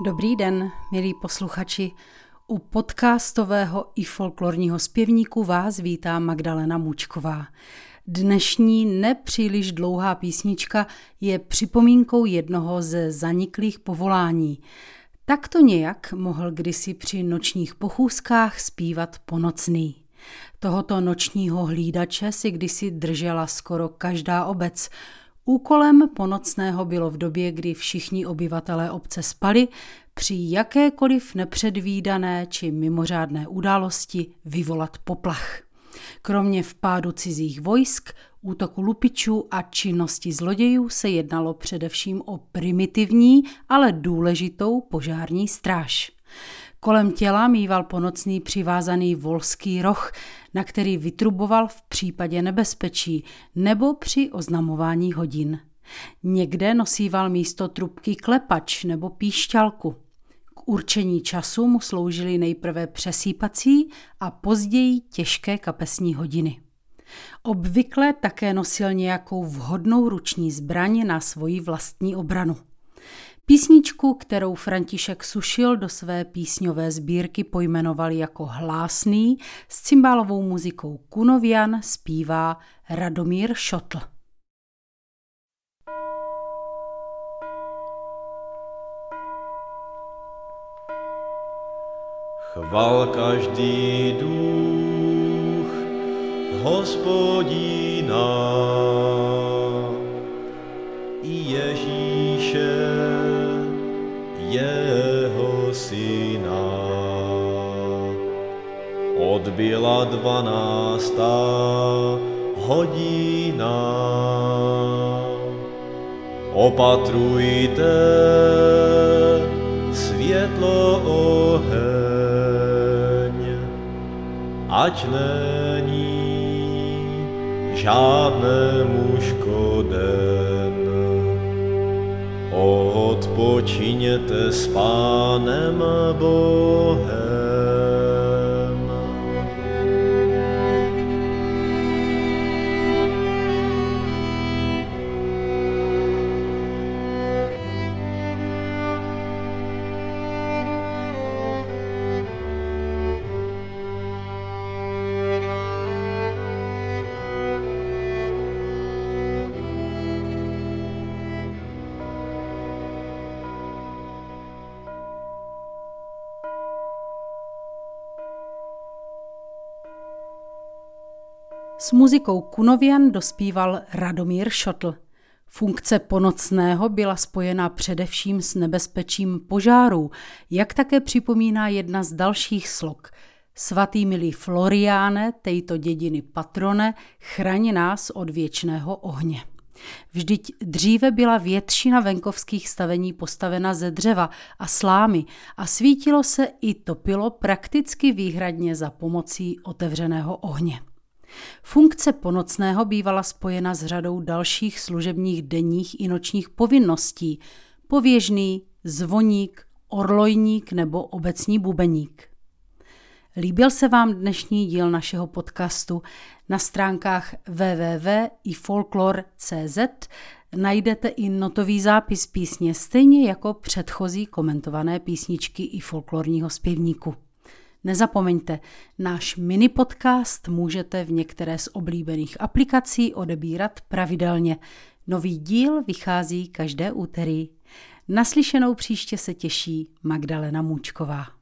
Dobrý den, milí posluchači. U podcastového i folklorního zpěvníku vás vítá Magdalena Mučková. Dnešní nepříliš dlouhá písnička je připomínkou jednoho ze zaniklých povolání. Tak to nějak mohl kdysi při nočních pochůzkách zpívat ponocný. Tohoto nočního hlídače si kdysi držela skoro každá obec – Úkolem ponocného bylo v době, kdy všichni obyvatelé obce spali, při jakékoliv nepředvídané či mimořádné události vyvolat poplach. Kromě vpádu cizích vojsk, útoku lupičů a činnosti zlodějů se jednalo především o primitivní, ale důležitou požární stráž. Kolem těla mýval ponocný přivázaný volský roh, na který vytruboval v případě nebezpečí nebo při oznamování hodin. Někde nosíval místo trubky klepač nebo píšťalku. K určení času mu sloužily nejprve přesýpací a později těžké kapesní hodiny. Obvykle také nosil nějakou vhodnou ruční zbraň na svoji vlastní obranu. Písničku, kterou František Sušil do své písňové sbírky pojmenoval jako Hlásný, s cymbálovou muzikou Kunovian zpívá Radomír Šotl. Chval každý duch hospodina Odbyla dvanáctá hodina. Opatrujte světlo oheň, ať není žádnému škoden. Odpočiněte s Pánem Bohem. S muzikou Kunovian dospíval Radomír Šotl. Funkce ponocného byla spojena především s nebezpečím požárů, jak také připomíná jedna z dalších slok. Svatý milý Floriáne, tejto dědiny patrone, chraň nás od věčného ohně. Vždyť dříve byla většina venkovských stavení postavena ze dřeva a slámy a svítilo se i topilo prakticky výhradně za pomocí otevřeného ohně. Funkce ponocného bývala spojena s řadou dalších služebních denních i nočních povinností. Pověžný, zvoník, orlojník nebo obecní bubeník. Líbil se vám dnešní díl našeho podcastu? Na stránkách www.ifolklor.cz najdete i notový zápis písně, stejně jako předchozí komentované písničky i folklorního zpěvníku. Nezapomeňte, náš mini podcast můžete v některé z oblíbených aplikací odebírat pravidelně. Nový díl vychází každé úterý. Naslyšenou příště se těší Magdalena Můčková.